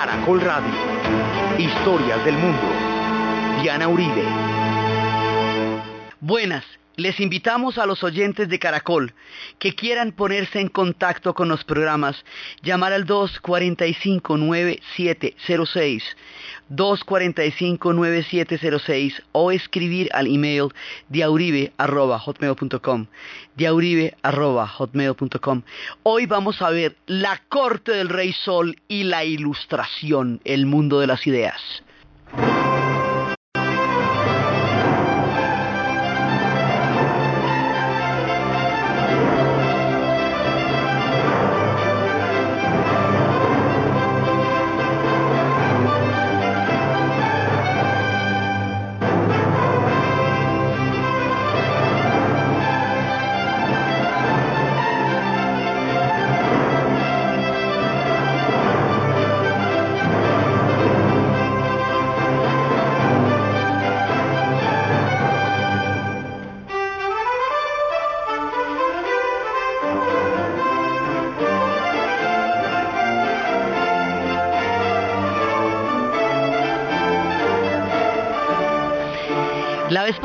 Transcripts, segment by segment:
Caracol Radio. Historias del mundo. Diana Uribe. Buenas. Les invitamos a los oyentes de Caracol que quieran ponerse en contacto con los programas, llamar al 245-9706, 245-9706 o escribir al email diauribe.hotmail.com, diauribe.hotmail.com. Hoy vamos a ver la corte del rey sol y la ilustración, el mundo de las ideas.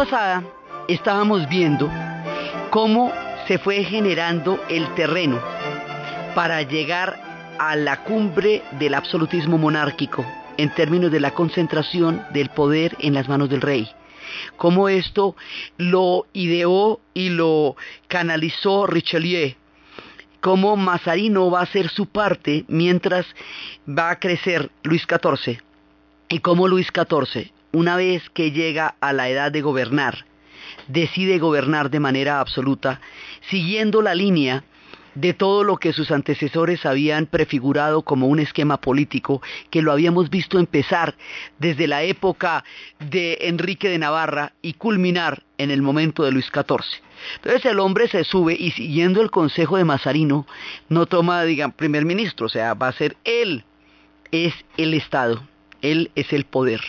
Pasada estábamos viendo cómo se fue generando el terreno para llegar a la cumbre del absolutismo monárquico en términos de la concentración del poder en las manos del rey. Cómo esto lo ideó y lo canalizó Richelieu. Cómo Mazarino va a hacer su parte mientras va a crecer Luis XIV. Y cómo Luis XIV una vez que llega a la edad de gobernar, decide gobernar de manera absoluta, siguiendo la línea de todo lo que sus antecesores habían prefigurado como un esquema político que lo habíamos visto empezar desde la época de Enrique de Navarra y culminar en el momento de Luis XIV. Entonces el hombre se sube y siguiendo el consejo de Mazarino no toma, digan, primer ministro, o sea, va a ser él, es el Estado, él es el poder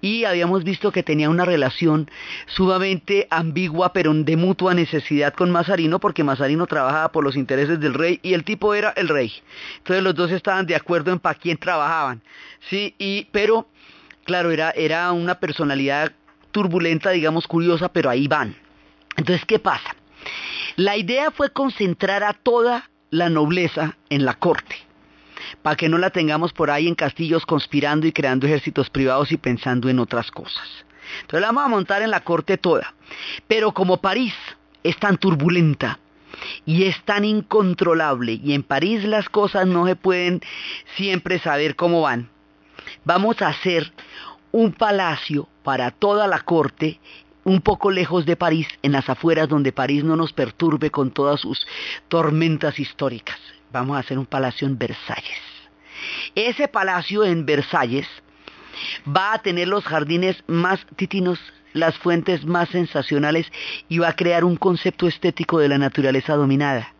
y habíamos visto que tenía una relación sumamente ambigua pero de mutua necesidad con Mazarino porque Mazarino trabajaba por los intereses del rey y el tipo era el rey. Entonces los dos estaban de acuerdo en para quién trabajaban. Sí, y pero claro, era era una personalidad turbulenta, digamos curiosa, pero ahí van. Entonces, ¿qué pasa? La idea fue concentrar a toda la nobleza en la corte para que no la tengamos por ahí en castillos conspirando y creando ejércitos privados y pensando en otras cosas. Entonces la vamos a montar en la corte toda. Pero como París es tan turbulenta y es tan incontrolable y en París las cosas no se pueden siempre saber cómo van, vamos a hacer un palacio para toda la corte un poco lejos de París, en las afueras donde París no nos perturbe con todas sus tormentas históricas vamos a hacer un palacio en Versalles. Ese palacio en Versalles va a tener los jardines más titinos, las fuentes más sensacionales y va a crear un concepto estético de la naturaleza dominada.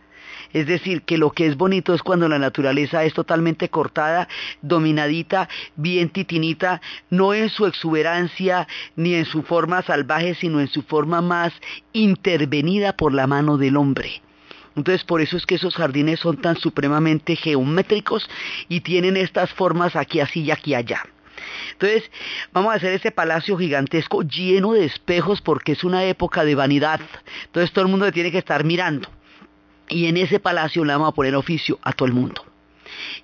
Es decir, que lo que es bonito es cuando la naturaleza es totalmente cortada, dominadita, bien titinita, no en su exuberancia ni en su forma salvaje, sino en su forma más intervenida por la mano del hombre. Entonces por eso es que esos jardines son tan supremamente geométricos y tienen estas formas aquí así y aquí allá. Entonces, vamos a hacer ese palacio gigantesco lleno de espejos porque es una época de vanidad. Entonces todo el mundo tiene que estar mirando. Y en ese palacio le vamos a poner oficio a todo el mundo.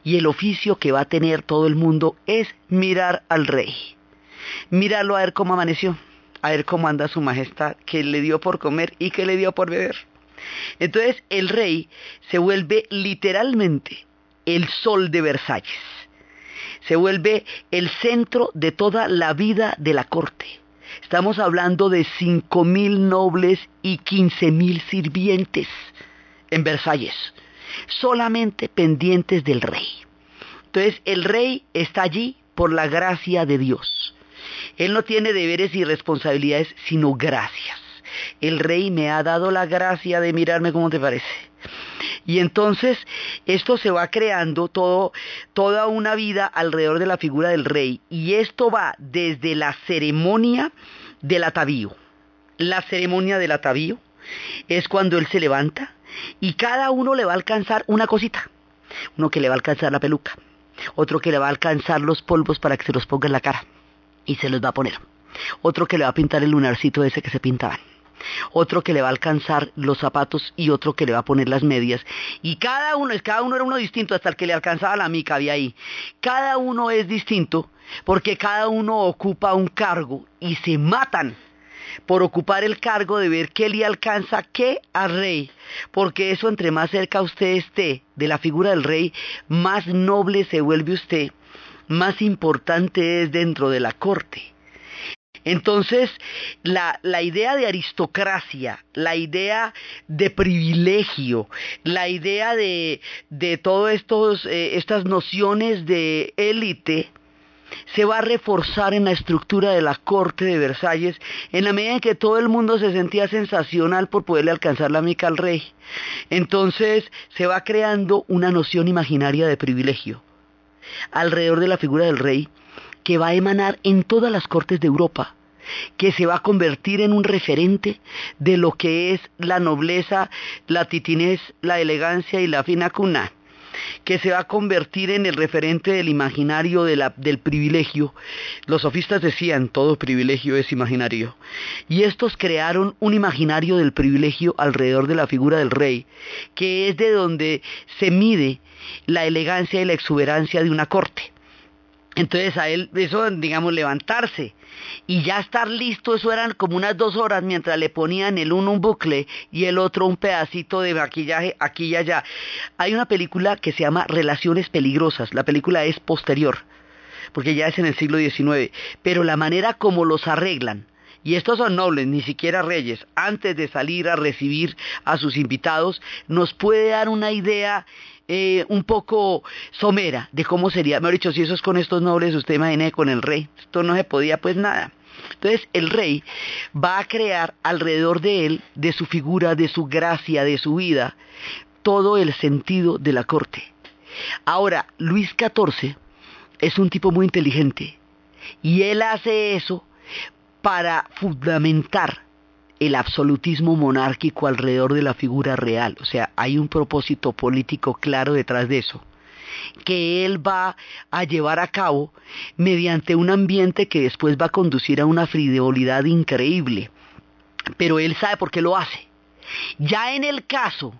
Y el oficio que va a tener todo el mundo es mirar al rey. Mirarlo a ver cómo amaneció, a ver cómo anda su majestad, qué le dio por comer y qué le dio por beber. Entonces el rey se vuelve literalmente el sol de Versalles. Se vuelve el centro de toda la vida de la corte. Estamos hablando de cinco mil nobles y quince mil sirvientes en Versalles, solamente pendientes del rey. Entonces el rey está allí por la gracia de Dios. Él no tiene deberes y responsabilidades, sino gracias el rey me ha dado la gracia de mirarme como te parece. Y entonces esto se va creando toda una vida alrededor de la figura del rey. Y esto va desde la ceremonia del atavío. La ceremonia del atavío es cuando él se levanta y cada uno le va a alcanzar una cosita. Uno que le va a alcanzar la peluca, otro que le va a alcanzar los polvos para que se los ponga en la cara y se los va a poner, otro que le va a pintar el lunarcito ese que se pintaban otro que le va a alcanzar los zapatos y otro que le va a poner las medias. Y cada uno, cada uno era uno distinto, hasta el que le alcanzaba la mica había ahí. Cada uno es distinto porque cada uno ocupa un cargo y se matan por ocupar el cargo de ver qué le alcanza qué al rey, porque eso entre más cerca usted esté de la figura del rey, más noble se vuelve usted, más importante es dentro de la corte. Entonces, la, idea de aristocracia, la idea de privilegio, la idea de, de todas eh, estas nociones de élite, se va a reforzar en la estructura de la corte de Versalles en la medida en que todo el mundo se sentía sensacional por poderle alcanzar la mica al rey. Entonces se va creando una noción imaginaria de privilegio alrededor de la figura del rey que va a emanar en todas las cortes de Europa que se va a convertir en un referente de lo que es la nobleza, la titinez, la elegancia y la fina cuna que se va a convertir en el referente del imaginario del privilegio. Los sofistas decían, todo privilegio es imaginario. Y estos crearon un imaginario del privilegio alrededor de la figura del rey, que es de donde se mide la elegancia y la exuberancia de una corte. Entonces a él, eso, digamos, levantarse y ya estar listo, eso eran como unas dos horas mientras le ponían el uno un bucle y el otro un pedacito de maquillaje aquí y allá. Hay una película que se llama Relaciones Peligrosas, la película es posterior, porque ya es en el siglo XIX, pero la manera como los arreglan, y estos son nobles, ni siquiera reyes, antes de salir a recibir a sus invitados, nos puede dar una idea eh, un poco somera de cómo sería. Me dicho, si eso es con estos nobles, usted imagine con el rey. Esto no se podía pues nada. Entonces el rey va a crear alrededor de él, de su figura, de su gracia, de su vida, todo el sentido de la corte. Ahora, Luis XIV es un tipo muy inteligente y él hace eso para fundamentar el absolutismo monárquico alrededor de la figura real. O sea, hay un propósito político claro detrás de eso que él va a llevar a cabo mediante un ambiente que después va a conducir a una frivolidad increíble. Pero él sabe por qué lo hace. Ya en el caso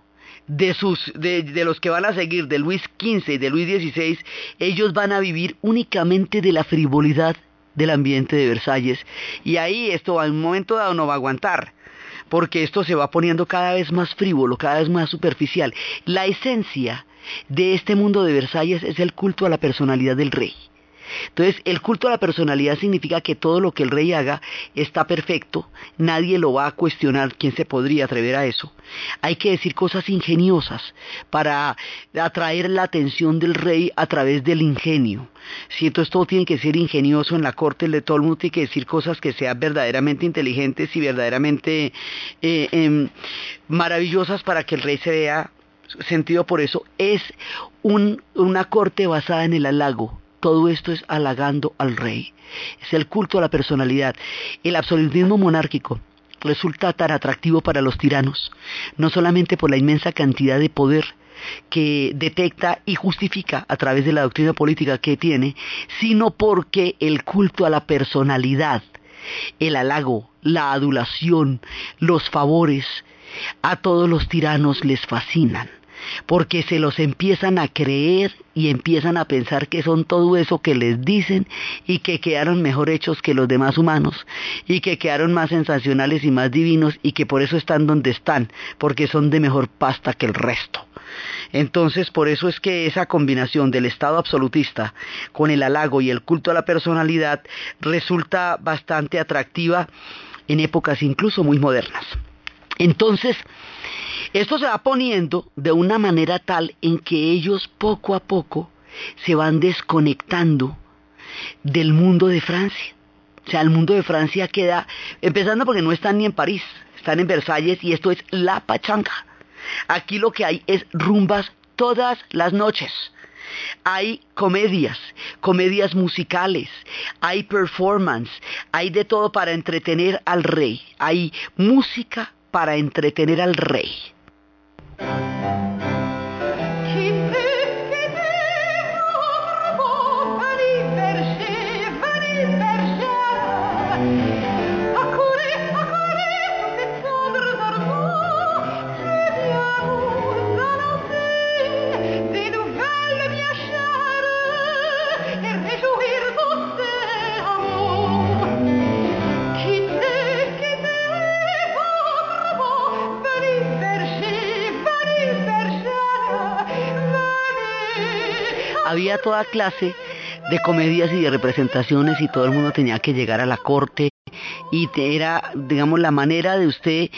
de, sus, de, de, los que van a seguir, de Luis XV y de Luis XVI, ellos van a vivir únicamente de la frivolidad del ambiente de Versalles. Y ahí esto en un momento dado no va a aguantar, porque esto se va poniendo cada vez más frívolo, cada vez más superficial. La esencia de este mundo de Versalles es el culto a la personalidad del rey. Entonces, el culto a la personalidad significa que todo lo que el rey haga está perfecto, nadie lo va a cuestionar, ¿quién se podría atrever a eso? Hay que decir cosas ingeniosas para atraer la atención del rey a través del ingenio. Si entonces todo tiene que ser ingenioso en la corte, de todo el mundo tiene que decir cosas que sean verdaderamente inteligentes y verdaderamente eh, em, maravillosas para que el rey se vea sentido por eso. Es una corte basada en el halago todo esto es halagando al rey. Es el culto a la personalidad. El absolutismo monárquico resulta tan atractivo para los tiranos, no solamente por la inmensa cantidad de poder que detecta y justifica a través de la doctrina política que tiene, sino porque el culto a la personalidad, el halago, la adulación, los favores, a todos los tiranos les fascinan porque se los empiezan a creer y empiezan a pensar que son todo eso que les dicen y que quedaron mejor hechos que los demás humanos y que quedaron más sensacionales y más divinos y que por eso están donde están, porque son de mejor pasta que el resto. Entonces, por eso es que esa combinación del Estado absolutista con el halago y el culto a la personalidad resulta bastante atractiva en épocas incluso muy modernas. Entonces, esto se va poniendo de una manera tal en que ellos poco a poco se van desconectando del mundo de Francia. O sea, el mundo de Francia queda, empezando porque no están ni en París, están en Versalles y esto es la pachanga. Aquí lo que hay es rumbas todas las noches. Hay comedias, comedias musicales, hay performance, hay de todo para entretener al rey, hay música para entretener al rey. Música había toda clase de comedias y de representaciones y todo el mundo tenía que llegar a la corte y era, digamos, la manera de usted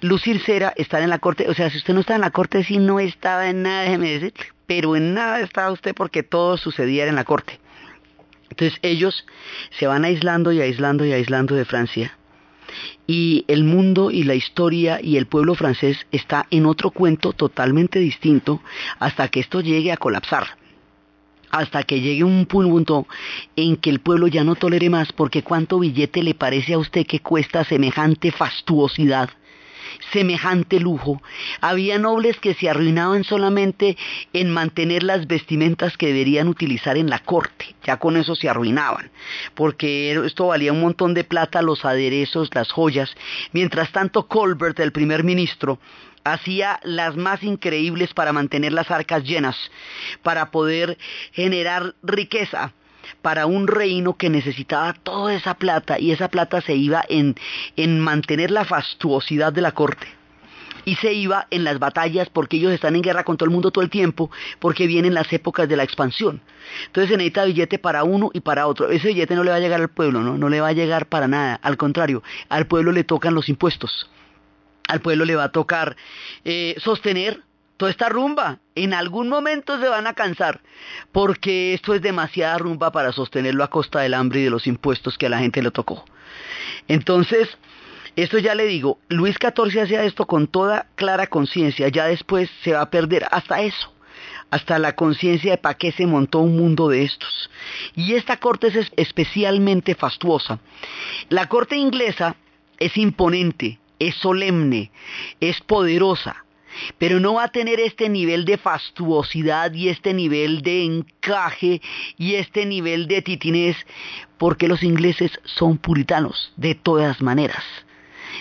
lucirse era estar en la corte, o sea, si usted no estaba en la corte, sí no estaba en nada, déjeme decir, pero en nada estaba usted porque todo sucedía en la corte. Entonces ellos se van aislando y aislando y aislando de Francia y el mundo y la historia y el pueblo francés está en otro cuento totalmente distinto hasta que esto llegue a colapsar hasta que llegue un punto en que el pueblo ya no tolere más porque cuánto billete le parece a usted que cuesta semejante fastuosidad semejante lujo. Había nobles que se arruinaban solamente en mantener las vestimentas que deberían utilizar en la corte. Ya con eso se arruinaban, porque esto valía un montón de plata, los aderezos, las joyas. Mientras tanto, Colbert, el primer ministro, hacía las más increíbles para mantener las arcas llenas, para poder generar riqueza para un reino que necesitaba toda esa plata y esa plata se iba en, en mantener la fastuosidad de la corte y se iba en las batallas porque ellos están en guerra con todo el mundo todo el tiempo porque vienen las épocas de la expansión. Entonces se necesita billete para uno y para otro. Ese billete no le va a llegar al pueblo, ¿no? No le va a llegar para nada. Al contrario, al pueblo le tocan los impuestos. Al pueblo le va a tocar eh, sostener toda esta rumba. En algún momento se van a cansar, porque esto es demasiada rumba para sostenerlo a costa del hambre y de los impuestos que a la gente le tocó. Entonces, esto ya le digo, Luis XIV hacía esto con toda clara conciencia, ya después se va a perder hasta eso, hasta la conciencia de para qué se montó un mundo de estos. Y esta corte es especialmente fastuosa. La corte inglesa es imponente, es solemne, es poderosa, pero no va a tener este nivel de fastuosidad y este nivel de encaje y este nivel de titinez, porque los ingleses son puritanos, de todas maneras.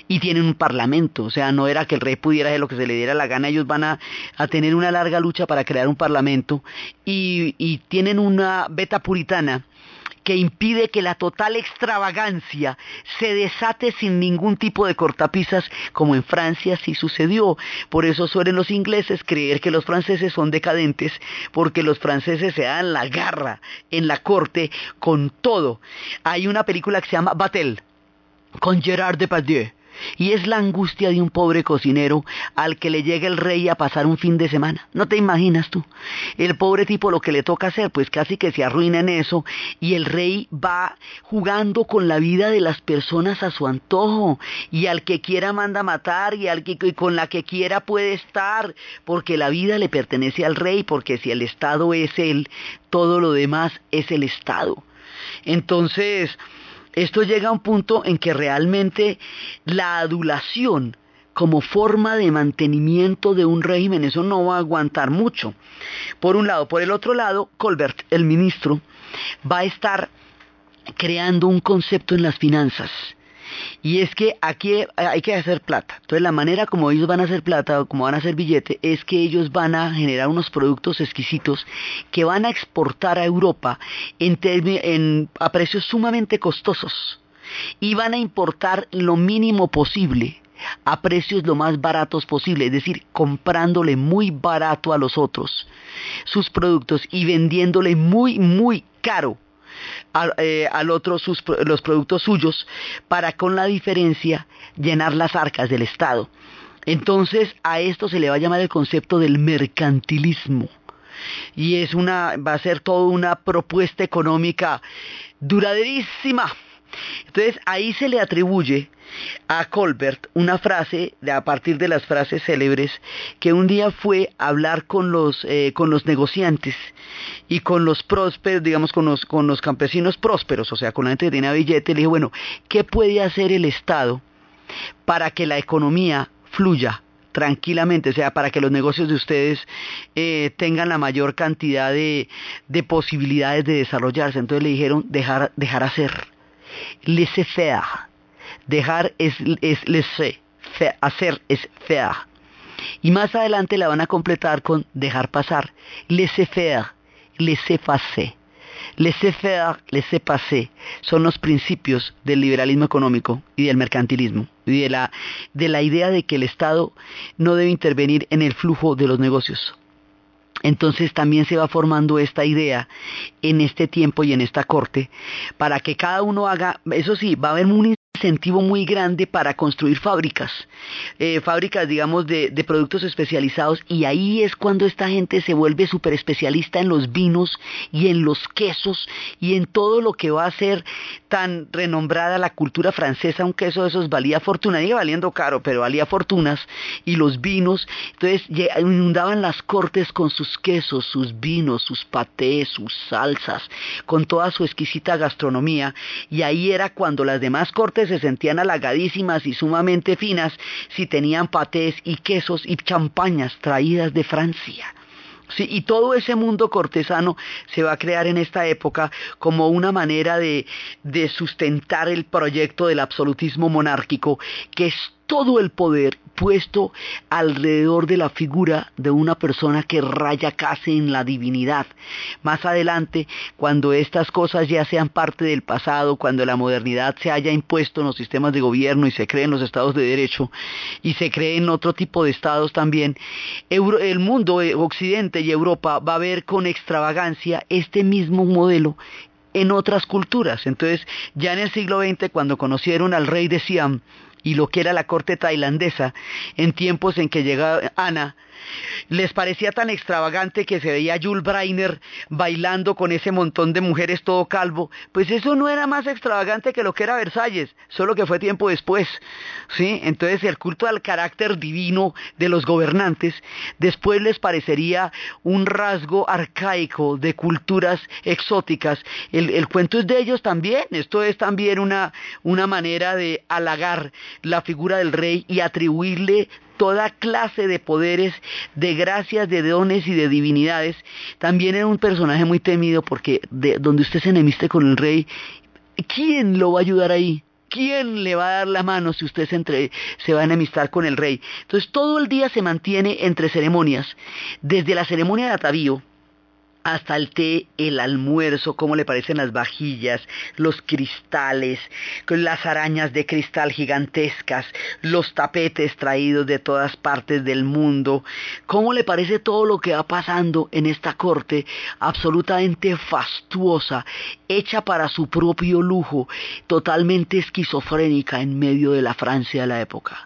Y tienen un parlamento, o sea, no era que el rey pudiera hacer lo que se le diera la gana, ellos van a, tener una larga lucha para crear un parlamento y tienen una beta puritana que impide que la total extravagancia se desate sin ningún tipo de cortapisas, como en Francia sí sucedió. Por eso suelen los ingleses creer que los franceses son decadentes, porque los franceses se dan la garra en la corte con todo. Hay una película que se llama Batel, con Gerard Depardieu y es la angustia de un pobre cocinero al que le llega el rey a pasar un fin de semana. ¿No te imaginas tú? El pobre tipo lo que le toca hacer, pues casi que se arruina en eso y el rey va jugando con la vida de las personas a su antojo y al que quiera manda matar y al que con la que quiera puede estar, porque la vida le pertenece al rey, porque si el Estado es él, todo lo demás es el Estado. Entonces, esto llega a un punto en que realmente la adulación como forma de mantenimiento de un régimen, eso no va a aguantar mucho. Por un lado. Por el otro lado, Colbert, el ministro, va a estar creando un concepto en las finanzas y es que aquí hay que hacer plata. Entonces la manera como ellos van a hacer plata o como van a hacer billete es que ellos van a generar unos productos exquisitos que van a exportar a Europa a precios sumamente costosos y van a importar lo mínimo posible a precios lo más baratos posible, es decir, comprándole muy barato a los otros sus productos y vendiéndole muy, muy caro eh, al, otro los productos suyos para con la diferencia llenar las arcas del Estado. Entonces a esto se le va a llamar el concepto del mercantilismo y es una va a ser toda una propuesta económica duraderísima. Entonces ahí se le atribuye a Colbert una frase a partir de las frases célebres que un día fue a hablar con los, eh, con los negociantes y con los prósperos, digamos con los, con los campesinos prósperos, o sea, con la gente que tiene billete, le dijo, bueno, ¿qué puede hacer el Estado para que la economía fluya? tranquilamente, o sea, para que los negocios de ustedes eh, tengan la mayor cantidad de, de, posibilidades de desarrollarse. Entonces le dijeron dejar, dejar hacer, laissez-faire, Dejar es, es hacer es faire. Y más adelante la van a completar con dejar pasar. Laissez faire, laissez passer. Laissez faire, laissez passer son los principios del liberalismo económico y del mercantilismo y de la, de la idea de que el Estado no debe intervenir en el flujo de los negocios. Entonces también se va formando esta idea en este tiempo y en esta corte para que cada uno haga, eso sí, va a haber un incentivo muy grande para construir fábricas, eh, fábricas, digamos, de, de, productos especializados, y ahí es cuando esta gente se vuelve súper especialista en los vinos y en los quesos y en todo lo que va a ser tan renombrada la cultura francesa. Un queso de esos valía fortuna, iba valiendo caro, pero valía fortunas, y los vinos, entonces inundaban las cortes con sus quesos, sus vinos, sus patés, sus salsas, con toda su exquisita gastronomía, y ahí era cuando las demás cortes se sentían halagadísimas y sumamente finas si tenían patés y quesos y champañas traídas de Francia. Sí, y todo ese mundo cortesano se va a crear en esta época como una manera de, de sustentar el proyecto del absolutismo monárquico, que es todo el poder puesto alrededor de la figura de una persona que raya casi en la divinidad. Más adelante, cuando estas cosas ya sean parte del pasado, cuando la modernidad se haya impuesto en los sistemas de gobierno y se creen los estados de derecho y se creen otro tipo de estados también, el mundo, eh, Occidente y Europa va a ver con extravagancia este mismo modelo en otras culturas. Entonces, ya en el siglo XX, cuando conocieron al rey de Siam, y lo que era la corte tailandesa en tiempos en que llegaba Ana, les parecía tan extravagante que se veía a Jules Breiner bailando con ese montón de mujeres todo calvo, pues eso no era más extravagante que lo que era Versalles, solo que fue tiempo después, ¿sí? Entonces el culto al carácter divino de los gobernantes después les parecería un rasgo arcaico de culturas exóticas. El, cuento es de ellos también, esto es también una, una manera de halagar la figura del rey y atribuirle toda clase de poderes, de gracias, de dones y de divinidades. También era un personaje muy temido porque de donde usted se enemiste con el rey, ¿quién lo va a ayudar ahí? ¿Quién le va a dar la mano si usted entre, se va a enemistar con el rey? Entonces todo el día se mantiene entre ceremonias, desde la ceremonia de atavío, hasta el té, el almuerzo, cómo le parecen las vajillas, los cristales, las arañas de cristal gigantescas, los tapetes traídos de todas partes del mundo, cómo le parece todo lo que va pasando en esta corte absolutamente fastuosa, hecha para su propio lujo, totalmente esquizofrénica en medio de la Francia de la época.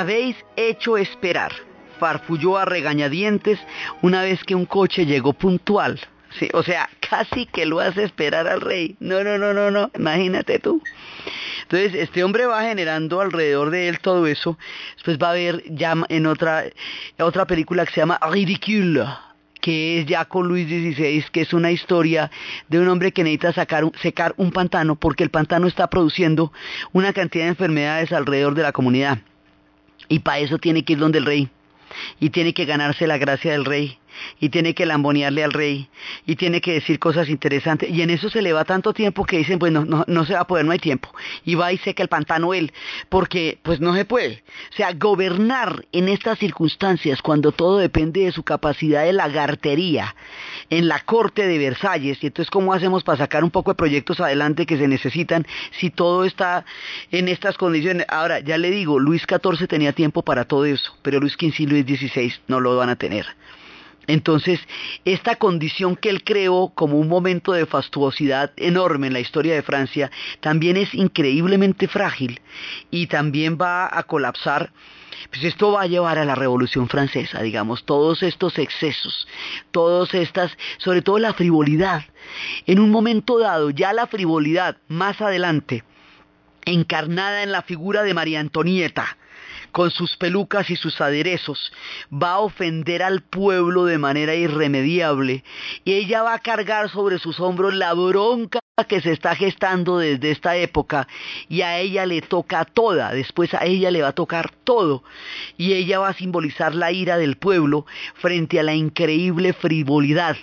Habéis hecho esperar, farfulló a regañadientes una vez que un coche llegó puntual. Sí, o sea, casi que lo hace esperar al rey. No, no, no, no, no, imagínate tú. Entonces, este hombre va generando alrededor de él todo eso. Después va a haber ya en otra, otra película que se llama Ridicule que es ya con Luis XVI, que es una historia de un hombre que necesita sacar, secar un pantano porque el pantano está produciendo una cantidad de enfermedades alrededor de la comunidad. Y para eso tiene que ir donde el rey. Y tiene que ganarse la gracia del rey y tiene que lambonearle al rey y tiene que decir cosas interesantes y en eso se le va tanto tiempo que dicen pues no, no, no se va a poder, no hay tiempo y va y seca el pantano él porque pues no se puede. O sea, gobernar en estas circunstancias cuando todo depende de su capacidad de lagartería en la corte de Versalles y entonces cómo hacemos para sacar un poco de proyectos adelante que se necesitan si todo está en estas condiciones. Ahora, ya le digo, Luis XIV tenía tiempo para todo eso, pero Luis XV y Luis XVI no lo van a tener. Entonces, esta condición que él creó como un momento de fastuosidad enorme en la historia de Francia, también es increíblemente frágil y también va a colapsar. Pues esto va a llevar a la Revolución Francesa, digamos, todos estos excesos, todas estas, sobre todo la frivolidad. En un momento dado, ya la frivolidad, más adelante, encarnada en la figura de María Antonieta, con sus pelucas y sus aderezos, va a ofender al pueblo de manera irremediable y ella va a cargar sobre sus hombros la bronca que se está gestando desde esta época y a ella le toca toda, después a ella le va a tocar todo y ella va a simbolizar la ira del pueblo frente a la increíble frivolidad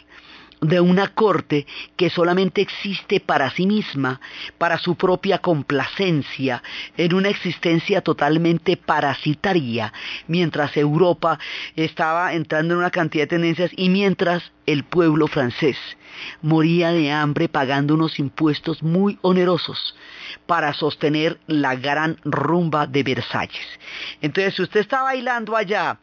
de una corte que solamente existe para sí misma, para su propia complacencia, en una existencia totalmente parasitaria, mientras Europa estaba entrando en una cantidad de tendencias y mientras el pueblo francés moría de hambre pagando unos impuestos muy onerosos para sostener la gran rumba de Versalles. Entonces, si usted está bailando allá,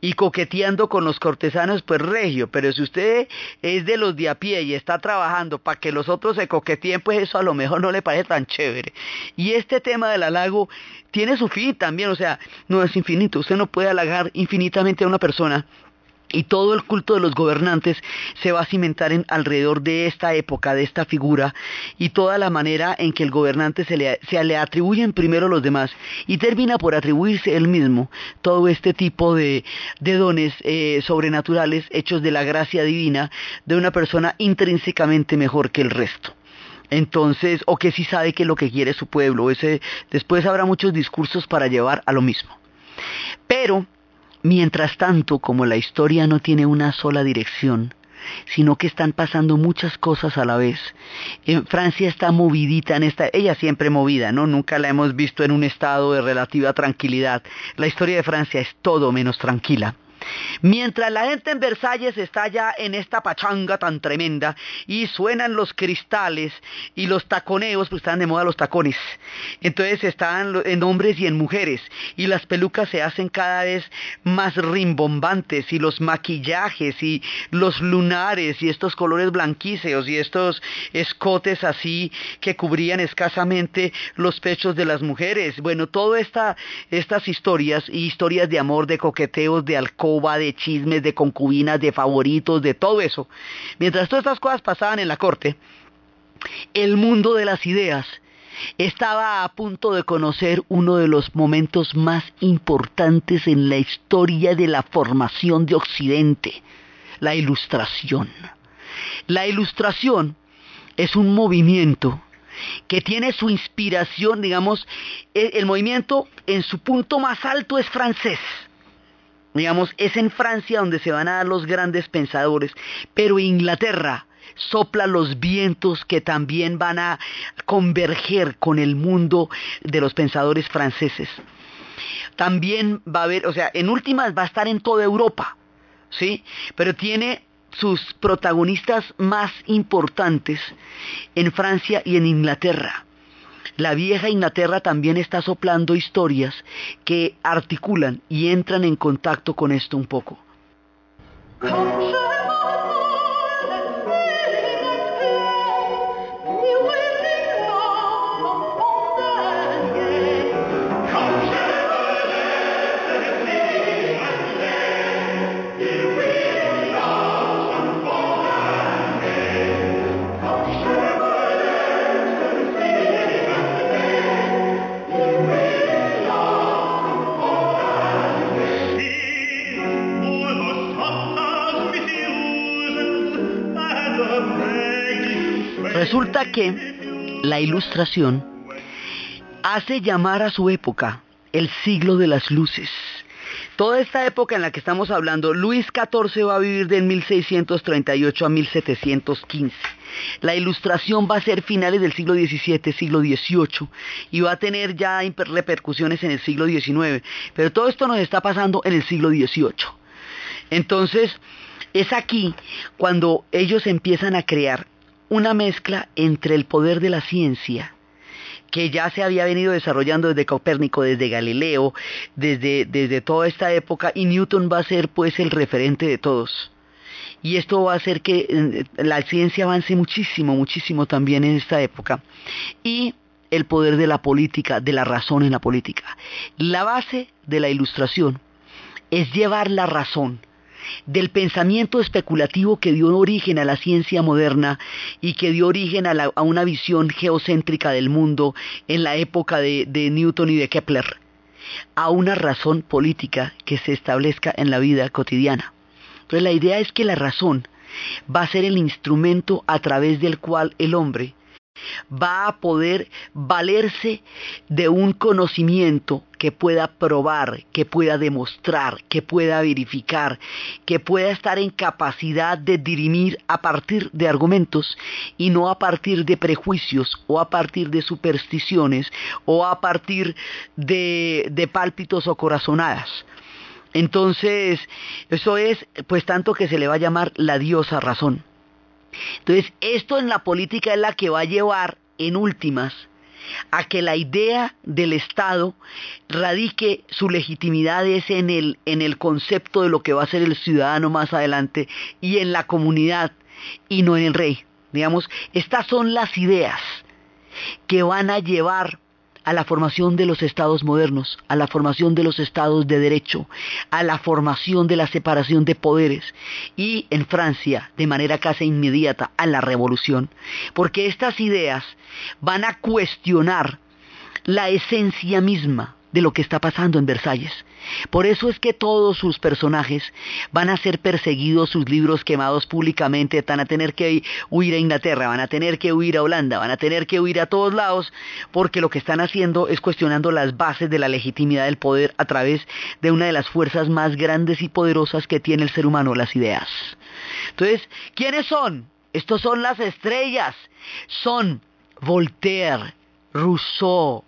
y coqueteando con los cortesanos, pues regio, pero si usted es de los de a pie y está trabajando para que los otros se coqueteen, pues eso a lo mejor no le parece tan chévere. Y este tema del halago tiene su fin también, o sea, no es infinito, usted no puede halagar infinitamente a una persona y todo el culto de los gobernantes se va a cimentar en, alrededor de esta época, de esta figura, y toda la manera en que el gobernante se le, se le atribuyen primero los demás y termina por atribuirse él mismo todo este tipo de, de dones eh, sobrenaturales hechos de la gracia divina de una persona intrínsecamente mejor que el resto. Entonces, o que sí sabe que lo que quiere su pueblo. Ese, después habrá muchos discursos para llevar a lo mismo. Pero Mientras tanto, como la historia no tiene una sola dirección, sino que están pasando muchas cosas a la vez. En Francia está movidita en esta, ella siempre movida, ¿no? Nunca la hemos visto en un estado de relativa tranquilidad. La historia de Francia es todo menos tranquila. Mientras la gente en Versalles está ya en esta pachanga tan tremenda y suenan los cristales y los taconeos, pues están de moda los tacones. Entonces están en hombres y en mujeres y las pelucas se hacen cada vez más rimbombantes y los maquillajes y los lunares y estos colores blanquíceos y estos escotes así que cubrían escasamente los pechos de las mujeres. Bueno, todas esta, estas historias y historias de amor, de coqueteos, de alcohol, de chismes, de concubinas, de favoritos, de todo eso. Mientras todas estas cosas pasaban en la corte, el mundo de las ideas estaba a punto de conocer uno de los momentos más importantes en la historia de la formación de Occidente, la ilustración. La ilustración es un movimiento que tiene su inspiración, digamos, el, movimiento en su punto más alto es francés Digamos, es en Francia donde se van a dar los grandes pensadores, pero Inglaterra sopla los vientos que también van a converger con el mundo de los pensadores franceses. También va a haber, o sea, en últimas va a estar en toda Europa, ¿sí? Pero tiene sus protagonistas más importantes en Francia y en Inglaterra. La vieja Inglaterra también está soplando historias que articulan y entran en contacto con esto un poco. Resulta que la ilustración hace llamar a su época el siglo de las luces. Toda esta época en la que estamos hablando, Luis XIV va a vivir de 1638 a 1715. La ilustración va a ser finales del siglo XVII, siglo XVIII, y va a tener ya repercusiones en el siglo XIX. Pero todo esto nos está pasando en el siglo XVIII. Entonces, es aquí cuando ellos empiezan a crear una mezcla entre el poder de la ciencia, que ya se había venido desarrollando desde Copérnico, desde Galileo, desde, desde toda esta época, y Newton va a ser pues el referente de todos. Y esto va a hacer que eh, la ciencia avance muchísimo, muchísimo también en esta época. Y el poder de la política, de la razón en la política. La base de la ilustración es llevar la razón del pensamiento especulativo que dio origen a la ciencia moderna y que dio origen a, una visión geocéntrica del mundo en la época de, de Newton y de Kepler a una razón política que se establezca en la vida cotidiana. Entonces la idea es que la razón va a ser el instrumento a través del cual el hombre va a poder valerse de un conocimiento que pueda probar, que pueda demostrar, que pueda verificar, que pueda estar en capacidad de dirimir a partir de argumentos y no a partir de prejuicios o a partir de supersticiones o a partir de, de pálpitos o corazonadas. Entonces, eso es pues tanto que se le va a llamar la diosa razón. Entonces, esto en la política es la que va a llevar, en últimas, a que la idea del Estado radique su legitimidad es en el, en el concepto de lo que va a ser el ciudadano más adelante y en la comunidad y no en el rey. Digamos, estas son las ideas que van a llevar a la formación de los estados modernos, a la formación de los estados de derecho, a la formación de la separación de poderes. Y en Francia, de manera casi inmediata, a la revolución, porque estas ideas van a cuestionar la esencia misma de lo que está pasando en Versalles. Por eso es que todos sus personajes van a ser perseguidos, sus libros quemados públicamente, van a tener que huir a Inglaterra, van a tener que huir a Holanda, van a tener que huir a todos lados, porque lo que están haciendo es cuestionando las bases de la legitimidad del poder a través de una de las fuerzas más grandes y poderosas que tiene el ser humano, las ideas. Entonces, ¿quiénes son? Estos son las estrellas. Son Voltaire, Rousseau,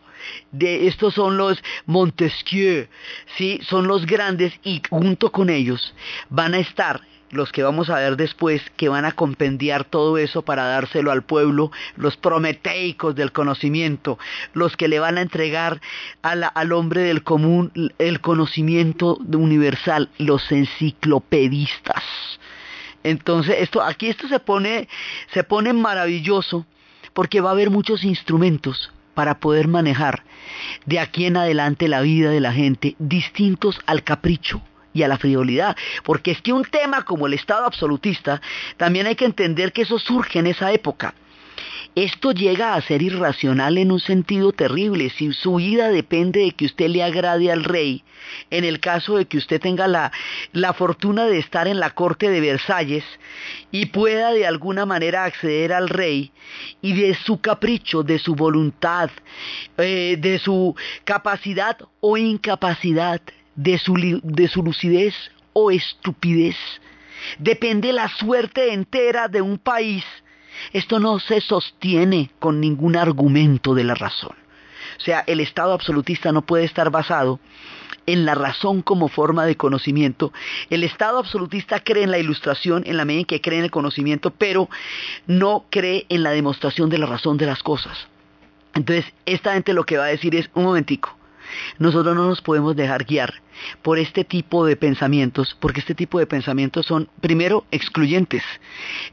de estos son los Montesquieu, ¿sí? son los grandes y junto con ellos van a estar los que vamos a ver después, que van a compendiar todo eso para dárselo al pueblo, los prometeicos del conocimiento, los que le van a entregar al hombre del común el conocimiento universal, los enciclopedistas. Entonces, esto, aquí esto se pone, se pone maravilloso porque va a haber muchos instrumentos para poder manejar de aquí en adelante la vida de la gente distintos al capricho y a la frivolidad, porque es que un tema como el Estado absolutista, también hay que entender que eso surge en esa época. Esto llega a ser irracional en un sentido terrible. Si su vida depende de que usted le agrade al rey, en el caso de que usted tenga la, la fortuna de estar en la corte de Versalles y pueda de alguna manera acceder al rey y de su capricho, de su voluntad, eh, de su capacidad o incapacidad, de su, de su lucidez o estupidez, depende la suerte entera de un país esto no se sostiene con ningún argumento de la razón. O sea, el Estado absolutista no puede estar basado en la razón como forma de conocimiento. El Estado absolutista cree en la ilustración en la medida en que cree en el conocimiento, pero no cree en la demostración de la razón de las cosas. Entonces, esta gente lo que va a decir es, un momentico, nosotros no nos podemos dejar guiar por este tipo de pensamientos, porque este tipo de pensamientos son, primero, excluyentes,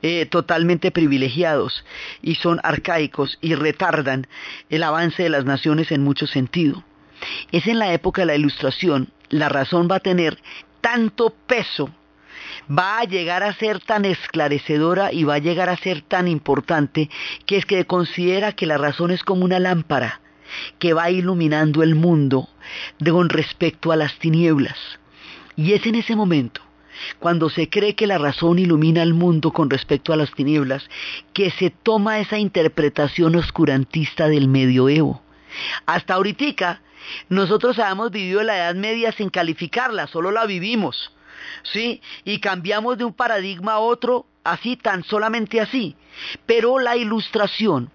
eh, totalmente privilegiados y son arcaicos y retardan el avance de las naciones en mucho sentido. Es en la época de la ilustración, la razón va a tener tanto peso va a llegar a ser tan esclarecedora y va a llegar a ser tan importante que es que considera que la razón es como una lámpara que va iluminando el mundo con respecto a las tinieblas. Y es en ese momento, cuando se cree que la razón ilumina el mundo con respecto a las tinieblas, que se toma esa interpretación oscurantista del medioevo. Hasta ahorita, nosotros habíamos vivido la Edad Media sin calificarla, solo la vivimos. ¿Sí? Y cambiamos de un paradigma a otro así, tan solamente así. Pero la ilustración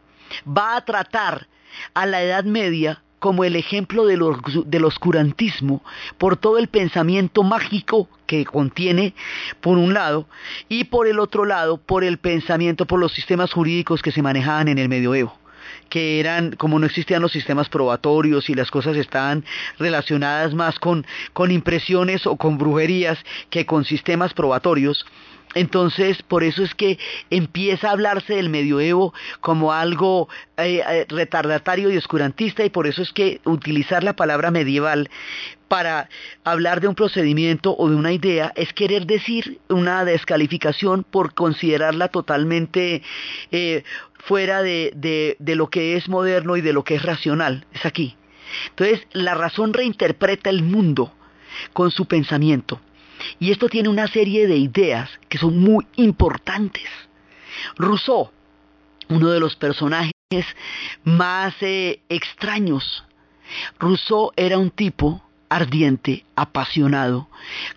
va a tratar a la Edad Media como el ejemplo del, oscurantismo por todo el pensamiento mágico que contiene, por un lado, y por el otro lado, por el pensamiento, por los sistemas jurídicos que se manejaban en el medioevo que eran, como no existían los sistemas probatorios y las cosas estaban relacionadas más con, con impresiones o con brujerías que con sistemas probatorios, entonces, por eso es que empieza a hablarse del medioevo como algo eh, eh, retardatario y oscurantista y por eso es que utilizar la palabra medieval para hablar de un procedimiento o de una idea es querer decir una descalificación por considerarla totalmente eh, fuera de, de lo que es moderno y de lo que es racional. Es aquí. Entonces, la razón reinterpreta el mundo con su pensamiento. Y esto tiene una serie de ideas que son muy importantes. Rousseau, uno de los personajes más eh, extraños. Rousseau era un tipo ardiente, apasionado,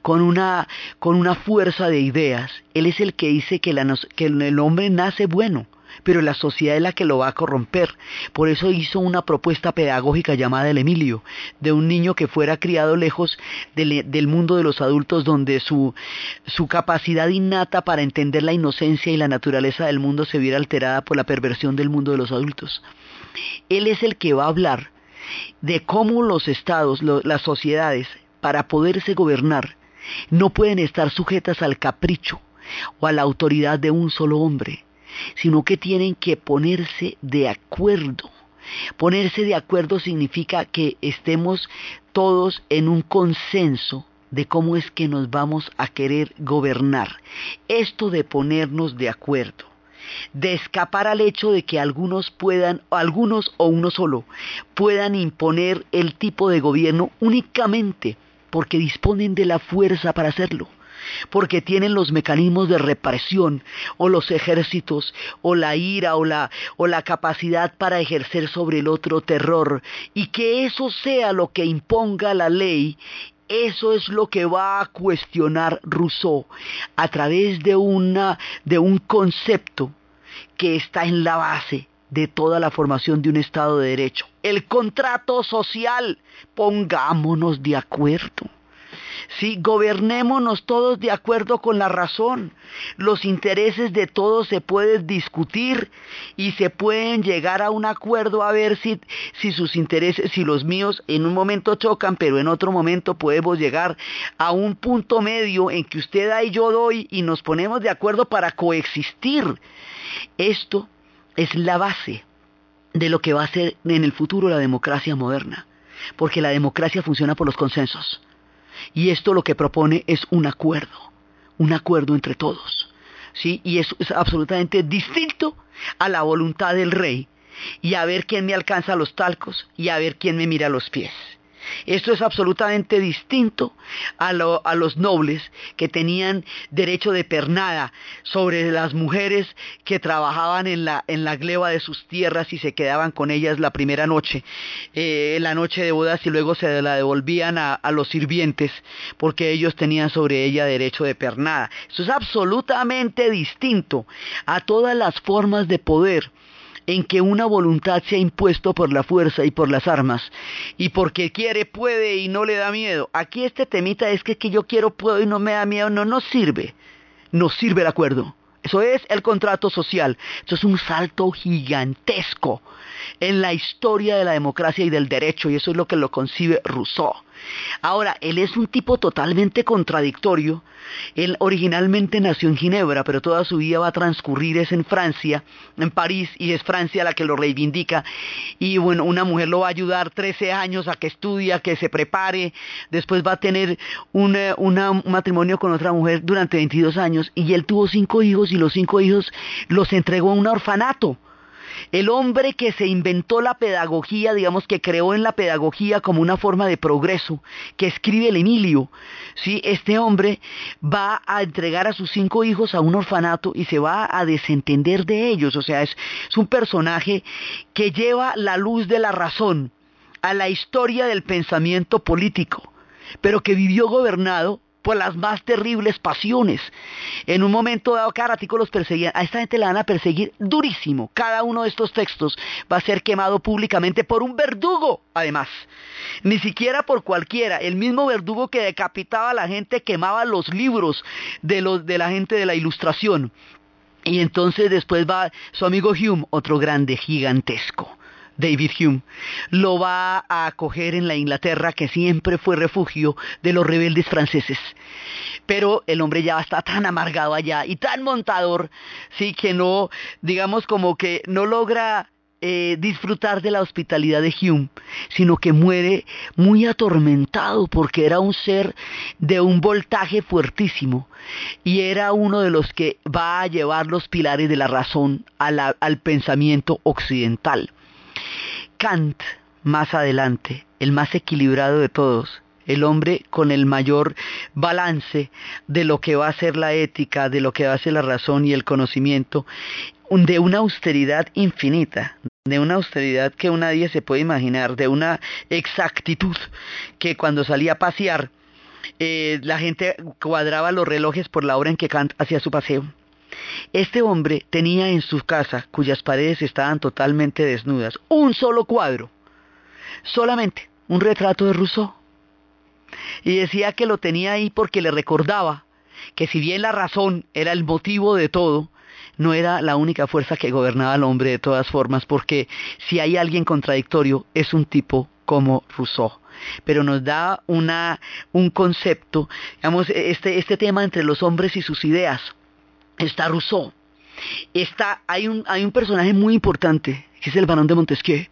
con una, con una fuerza de ideas. Él es el que dice que, que el hombre nace bueno, pero la sociedad es la que lo va a corromper. Por eso hizo una propuesta pedagógica llamada el Emilio, de un niño que fuera criado lejos del, mundo de los adultos, donde su, su capacidad innata para entender la inocencia y la naturaleza del mundo se viera alterada por la perversión del mundo de los adultos. Él es el que va a hablar de cómo los estados, las sociedades, para poderse gobernar, no pueden estar sujetas al capricho o a la autoridad de un solo hombre, sino que tienen que ponerse de acuerdo. Ponerse de acuerdo significa que estemos todos en un consenso de cómo es que nos vamos a querer gobernar. Esto de ponernos de acuerdo, de escapar al hecho de que algunos puedan, algunos o uno solo, puedan imponer el tipo de gobierno únicamente porque disponen de la fuerza para hacerlo porque tienen los mecanismos de represión o los ejércitos o la ira o la, o la capacidad para ejercer sobre el otro terror y que eso sea lo que imponga la ley eso es lo que va a cuestionar Rousseau a través de, una, de un concepto que está en la base de toda la formación de un Estado de Derecho. El contrato social. Pongámonos de acuerdo. Sí, gobernémonos todos de acuerdo con la razón. Los intereses de todos se pueden discutir y se pueden llegar a un acuerdo a ver si, si sus intereses, si los míos en un momento chocan, pero en otro momento podemos llegar a un punto medio en que usted da y yo doy y nos ponemos de acuerdo para coexistir. Esto es la base de lo que va a ser en el futuro la democracia moderna, porque la democracia funciona por los consensos. Y esto lo que propone es un acuerdo, un acuerdo entre todos. ¿sí? Y eso es absolutamente distinto a la voluntad del rey y a ver quién me alcanza los talcos y a ver quién me mira los pies. Esto es absolutamente distinto a, los nobles que tenían derecho de pernada sobre las mujeres que trabajaban en la, gleba de sus tierras y se quedaban con ellas la primera noche, eh, la noche de bodas y luego se la devolvían a los sirvientes porque ellos tenían sobre ella derecho de pernada. Esto es absolutamente distinto a todas las formas de poder en que una voluntad se ha impuesto por la fuerza y por las armas, y porque quiere, puede y no le da miedo. Aquí este temita es que, que yo quiero, puedo y no me da miedo, no nos sirve. Nos sirve el acuerdo. Eso es el contrato social. Eso es un salto gigantesco en la historia de la democracia y del derecho, y eso es lo que lo concibe Rousseau. Ahora, él es un tipo totalmente contradictorio. Él originalmente nació en Ginebra, pero toda su vida va a transcurrir es en Francia, en París, y es Francia la que lo reivindica. Y bueno, una mujer lo va a ayudar 13 años a que estudie, a que se prepare. Después va a tener un, eh, matrimonio con otra mujer durante 22 años. Y él tuvo cinco hijos y los cinco hijos los entregó a un orfanato el hombre que se inventó la pedagogía, digamos que creó en la pedagogía como una forma de progreso, que escribe el Emilio, ¿sí? este hombre va a entregar a sus cinco hijos a un orfanato y se va a desentender de ellos. O sea, es, es un personaje que lleva la luz de la razón a la historia del pensamiento político, pero que vivió gobernado por las más terribles pasiones. En un momento dado, cada ratico los perseguían. A esta gente la van a perseguir durísimo. Cada uno de estos textos va a ser quemado públicamente por un verdugo, además. Ni siquiera por cualquiera. El mismo verdugo que decapitaba a la gente quemaba los libros de, los, de la gente de la ilustración. Y entonces después va su amigo Hume, otro grande, gigantesco. David Hume, lo va a acoger en la Inglaterra que siempre fue refugio de los rebeldes franceses. Pero el hombre ya está tan amargado allá y tan montador, sí, que no, digamos como que no logra eh, disfrutar de la hospitalidad de Hume, sino que muere muy atormentado porque era un ser de un voltaje fuertísimo y era uno de los que va a llevar los pilares de la razón al pensamiento occidental. Kant, más adelante, el más equilibrado de todos, el hombre con el mayor balance de lo que va a ser la ética, de lo que va a ser la razón y el conocimiento, de una austeridad infinita, de una austeridad que nadie se puede imaginar, de una exactitud que cuando salía a pasear, eh, la gente cuadraba los relojes por la hora en que Kant hacía su paseo. Este hombre tenía en su casa, cuyas paredes estaban totalmente desnudas, un solo cuadro, solamente un retrato de Rousseau. Y decía que lo tenía ahí porque le recordaba que si bien la razón era el motivo de todo, no era la única fuerza que gobernaba al hombre de todas formas, porque si hay alguien contradictorio es un tipo como Rousseau. Pero nos da una, un concepto, digamos, este, este tema entre los hombres y sus ideas. Está Rousseau. Está, hay, un, hay un personaje muy importante, que es el barón de Montesquieu,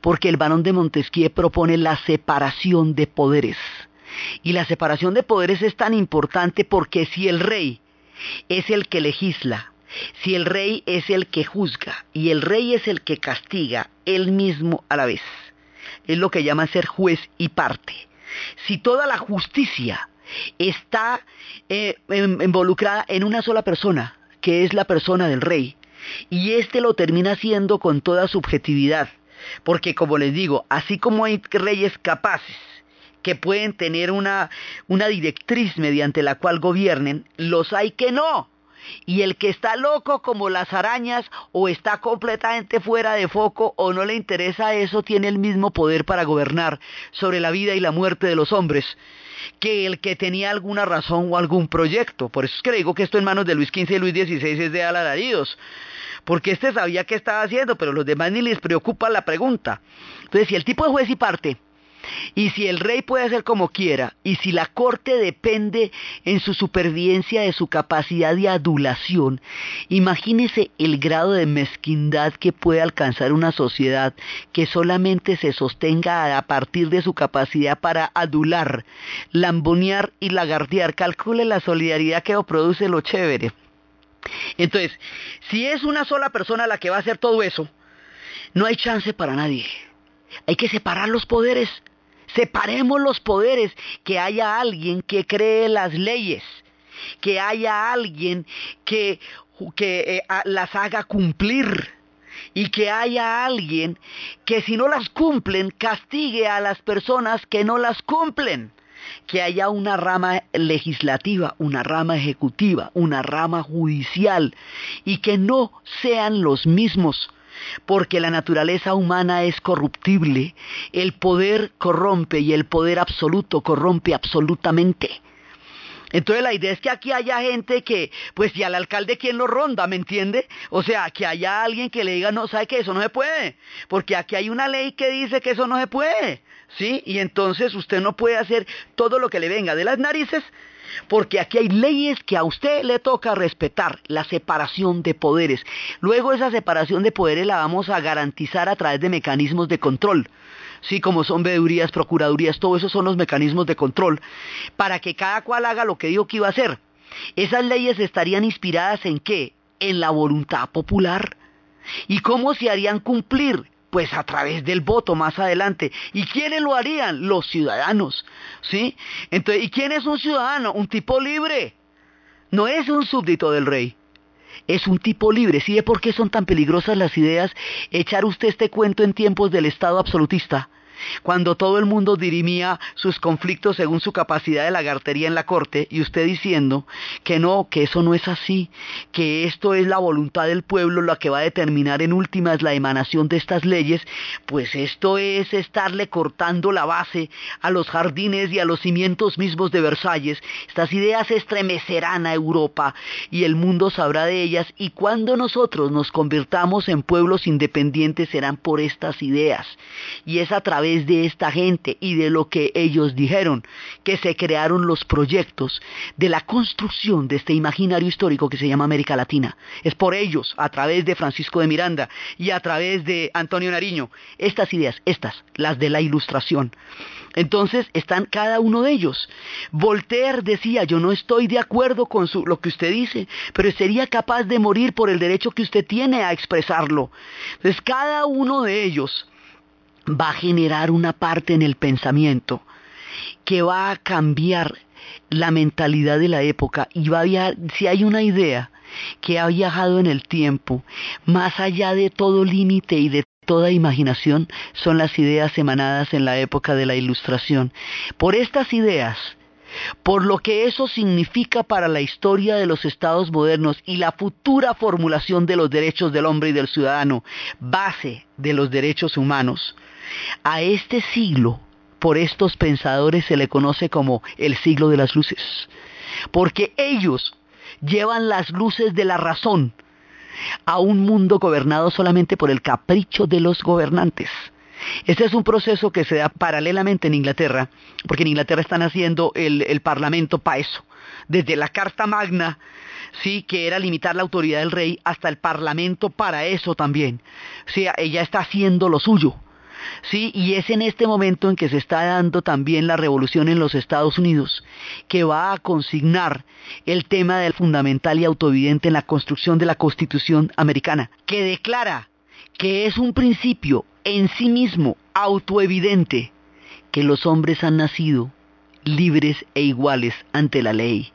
porque el barón de Montesquieu propone la separación de poderes. Y la separación de poderes es tan importante porque si el rey es el que legisla, si el rey es el que juzga y el rey es el que castiga, él mismo a la vez, es lo que llaman ser juez y parte. Si toda la justicia está eh, involucrada en una sola persona, que es la persona del rey, y éste lo termina haciendo con toda subjetividad, porque como les digo, así como hay reyes capaces que pueden tener una, una directriz mediante la cual gobiernen, los hay que no. Y el que está loco como las arañas o está completamente fuera de foco o no le interesa eso tiene el mismo poder para gobernar sobre la vida y la muerte de los hombres que el que tenía alguna razón o algún proyecto. Por eso es que digo que esto en manos de Luis XV y Luis XVI es de alaridos porque este sabía qué estaba haciendo, pero los demás ni les preocupa la pregunta. Entonces, si el tipo de juez y parte, y si el rey puede hacer como quiera, y si la corte depende en su supervivencia de su capacidad de adulación, imagínese el grado de mezquindad que puede alcanzar una sociedad que solamente se sostenga a partir de su capacidad para adular, lambonear y lagardear. Calcule la solidaridad que produce lo chévere. Entonces, si es una sola persona la que va a hacer todo eso, no hay chance para nadie. Hay que separar los poderes. Separemos los poderes, que haya alguien que cree las leyes, que haya alguien que, que eh, las haga cumplir y que haya alguien que si no las cumplen castigue a las personas que no las cumplen. Que haya una rama legislativa, una rama ejecutiva, una rama judicial y que no sean los mismos porque la naturaleza humana es corruptible, el poder corrompe y el poder absoluto corrompe absolutamente. Entonces la idea es que aquí haya gente que, pues y al alcalde quien lo ronda, ¿me entiende? O sea, que haya alguien que le diga, no, sabe que eso no se puede, porque aquí hay una ley que dice que eso no se puede, ¿sí? Y entonces usted no puede hacer todo lo que le venga de las narices, porque aquí hay leyes que a usted le toca respetar, la separación de poderes. Luego esa separación de poderes la vamos a garantizar a través de mecanismos de control sí, como son veedurías, procuradurías, todo eso son los mecanismos de control, para que cada cual haga lo que dijo que iba a hacer. Esas leyes estarían inspiradas en qué? En la voluntad popular. ¿Y cómo se harían cumplir? Pues a través del voto más adelante. ¿Y quiénes lo harían? Los ciudadanos. ¿Sí? Entonces, ¿y quién es un ciudadano? Un tipo libre. No es un súbdito del rey es un tipo libre. ¿Sí ve por qué son tan peligrosas las ideas? Echar usted este cuento en tiempos del Estado absolutista cuando todo el mundo dirimía sus conflictos según su capacidad de lagartería en la corte y usted diciendo que no, que eso no es así, que esto es la voluntad del pueblo la que va a determinar en últimas la emanación de estas leyes, pues esto es estarle cortando la base a los jardines y a los cimientos mismos de Versalles. Estas ideas estremecerán a Europa y el mundo sabrá de ellas y cuando nosotros nos convirtamos en pueblos independientes serán por estas ideas y es a través de esta gente y de lo que ellos dijeron, que se crearon los proyectos de la construcción de este imaginario histórico que se llama América Latina. Es por ellos, a través de Francisco de Miranda y a través de Antonio Nariño, estas ideas, estas, las de la ilustración. Entonces están cada uno de ellos. Voltaire decía, yo no estoy de acuerdo con lo que usted dice, pero sería capaz de morir por el derecho que usted tiene a expresarlo. Entonces cada uno de ellos va a generar una parte en el pensamiento que va a cambiar la mentalidad de la época y va a viajar, si hay una idea que ha viajado en el tiempo, más allá de todo límite y de toda imaginación, son las ideas emanadas en la época de la Ilustración. Por estas ideas, por lo que eso significa para la historia de los estados modernos y la futura formulación de los derechos del hombre y del ciudadano, base de los derechos humanos, a este siglo, por estos pensadores se le conoce como el siglo de las luces, porque ellos llevan las luces de la razón a un mundo gobernado solamente por el capricho de los gobernantes. Este es un proceso que se da paralelamente en Inglaterra, porque en Inglaterra están haciendo el, Parlamento para eso. Desde la Carta Magna, sí, que era limitar la autoridad del rey, hasta el Parlamento para eso también. Sí, ella está haciendo lo suyo. ¿Sí? Y es en este momento en que se está dando también la revolución en los Estados Unidos, que va a consignar el tema del fundamental y autoevidente en la construcción de la Constitución americana, que declara que es un principio en sí mismo autoevidente que los hombres han nacido libres e iguales ante la ley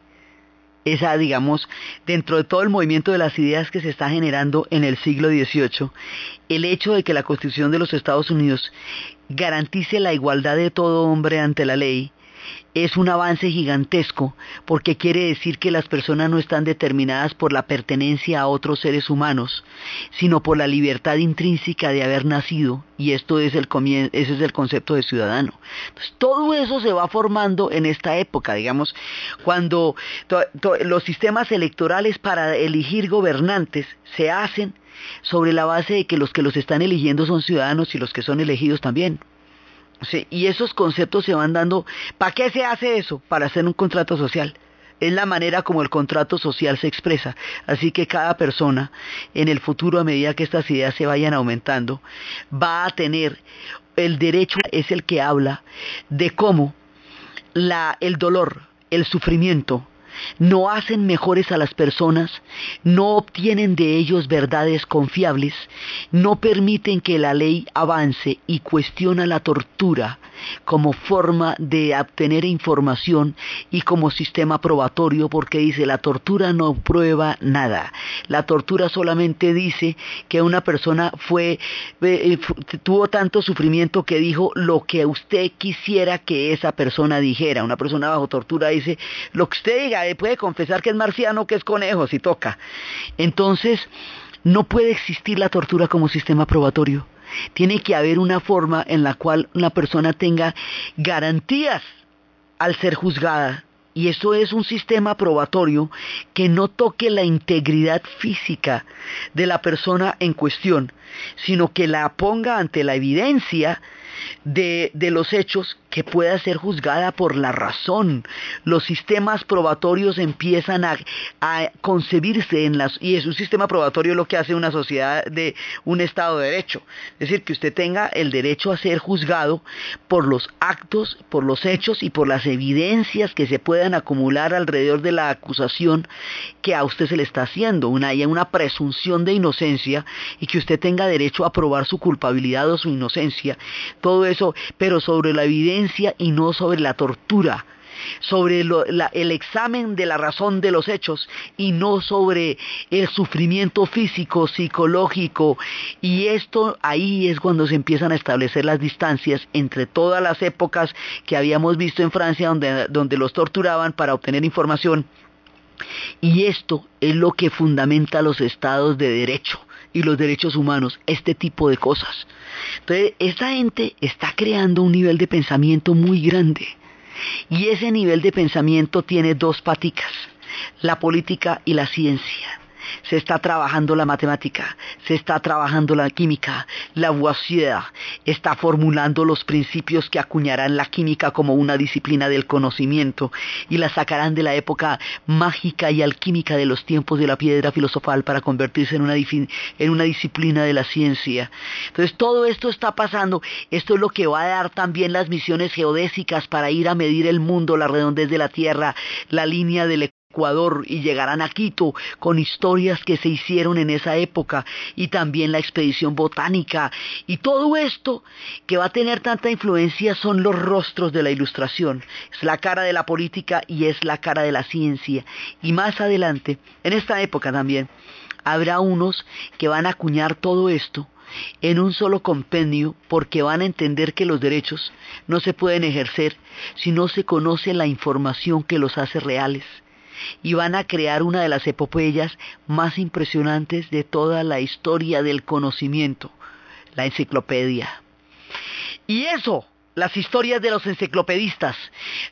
esa, digamos, dentro de todo el movimiento de las ideas que se está generando en el siglo XVIII, el hecho de que la Constitución de los Estados Unidos garantice la igualdad de todo hombre ante la ley, es un avance gigantesco porque quiere decir que las personas no están determinadas por la pertenencia a otros seres humanos, sino por la libertad intrínseca de haber nacido y esto es el ese es el concepto de ciudadano. todo eso se va formando en esta época, digamos, cuando los sistemas electorales para elegir gobernantes se hacen sobre la base de que los que los están eligiendo son ciudadanos y los que son elegidos también. Y esos conceptos se van dando. ¿Para qué se hace eso? Para hacer un contrato social. Es la manera como el contrato social se expresa. Así que cada persona, en el futuro, a medida que estas ideas se vayan aumentando, va a tener el derecho, es el que habla de cómo la, el dolor, el sufrimiento, no hacen mejores a las personas, no obtienen de ellos verdades confiables, no permiten que la ley avance y cuestiona la tortura como forma de obtener información y como sistema probatorio porque dice la tortura no prueba nada. La tortura solamente dice que una persona fue eh, tuvo tanto sufrimiento que dijo lo que usted quisiera que esa persona dijera. Una persona bajo tortura dice lo que usted diga, puede confesar que es marciano, que es conejo, si toca. Entonces, no puede existir la tortura como sistema probatorio. Tiene que haber una forma en la cual una persona tenga garantías al ser juzgada. Y eso es un sistema probatorio que no toque la integridad física de la persona en cuestión, sino que la ponga ante la evidencia de, de los hechos que pueda ser juzgada por la razón. Los sistemas probatorios empiezan a, concebirse en las... Y es un sistema probatorio lo que hace una sociedad de un Estado de Derecho. Es decir, que usted tenga el derecho a ser juzgado por los actos, por los hechos y por las evidencias que se puedan acumular alrededor de la acusación que a usted se le está haciendo. Una, hay una presunción de inocencia y que usted tenga derecho a probar su culpabilidad o su inocencia. Todo eso, pero sobre la evidencia y no sobre la tortura, sobre el examen de la razón de los hechos y no sobre el sufrimiento físico, psicológico. Y esto ahí es cuando se empiezan a establecer las distancias entre todas las épocas que habíamos visto en Francia donde, donde los torturaban para obtener información. Y esto es lo que fundamenta los estados de derecho y los derechos humanos, este tipo de cosas. Entonces, esta gente está creando un nivel de pensamiento muy grande. Y ese nivel de pensamiento tiene dos paticas, la política y la ciencia se está trabajando la matemática, se está trabajando la química, la Lavoisier está formulando los principios que acuñarán la química como una disciplina del conocimiento y la sacarán de la época mágica y alquímica de los tiempos de la piedra filosofal para convertirse en una, en una disciplina de la ciencia. Entonces todo esto está pasando, esto es lo que va a dar también las misiones geodésicas para ir a medir el mundo, la redondez de la Tierra, la línea del Ecuador y llegarán a Quito con historias que se hicieron en esa época y también la expedición botánica. Y todo esto que va a tener tanta influencia son los rostros de la ilustración, es la cara de la política y es la cara de la ciencia. Y más adelante, en esta época también, habrá unos que van a acuñar todo esto en un solo compendio porque van a entender que los derechos no se pueden ejercer si no se conoce la información que los hace reales y van a crear una de las epopeyas más impresionantes de toda la historia del conocimiento, la enciclopedia. Y eso las historias de los enciclopedistas,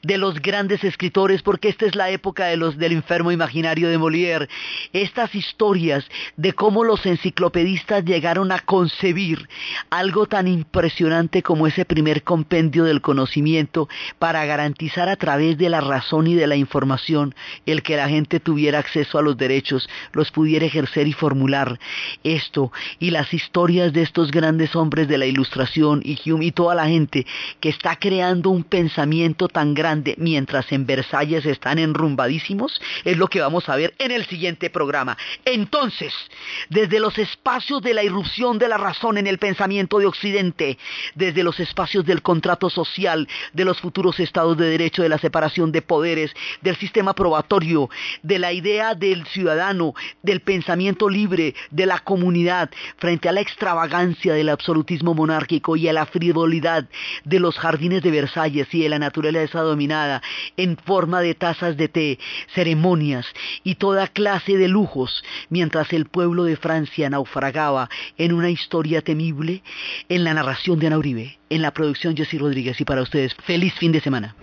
de los grandes escritores, porque esta es la época de los, del enfermo imaginario de Molière. Estas historias de cómo los enciclopedistas llegaron a concebir algo tan impresionante como ese primer compendio del conocimiento para garantizar a través de la razón y de la información el que la gente tuviera acceso a los derechos, los pudiera ejercer y formular esto, y las historias de estos grandes hombres de la ilustración y Hume y toda la gente que está creando un pensamiento tan grande mientras en Versalles están enrumbadísimos, es lo que vamos a ver en el siguiente programa. Entonces, desde los espacios de la irrupción de la razón en el pensamiento de Occidente, desde los espacios del contrato social, de los futuros estados de derecho, de la separación de poderes, del sistema probatorio, de la idea del ciudadano, del pensamiento libre, de la comunidad, frente a la extravagancia del absolutismo monárquico y a la frivolidad de los jardines de Versalles y de la naturaleza dominada en forma de tazas de té, ceremonias y toda clase de lujos, mientras el pueblo de Francia naufragaba en una historia temible, en la narración de Ana Uribe, en la producción Jessy Rodríguez y para ustedes, feliz fin de semana.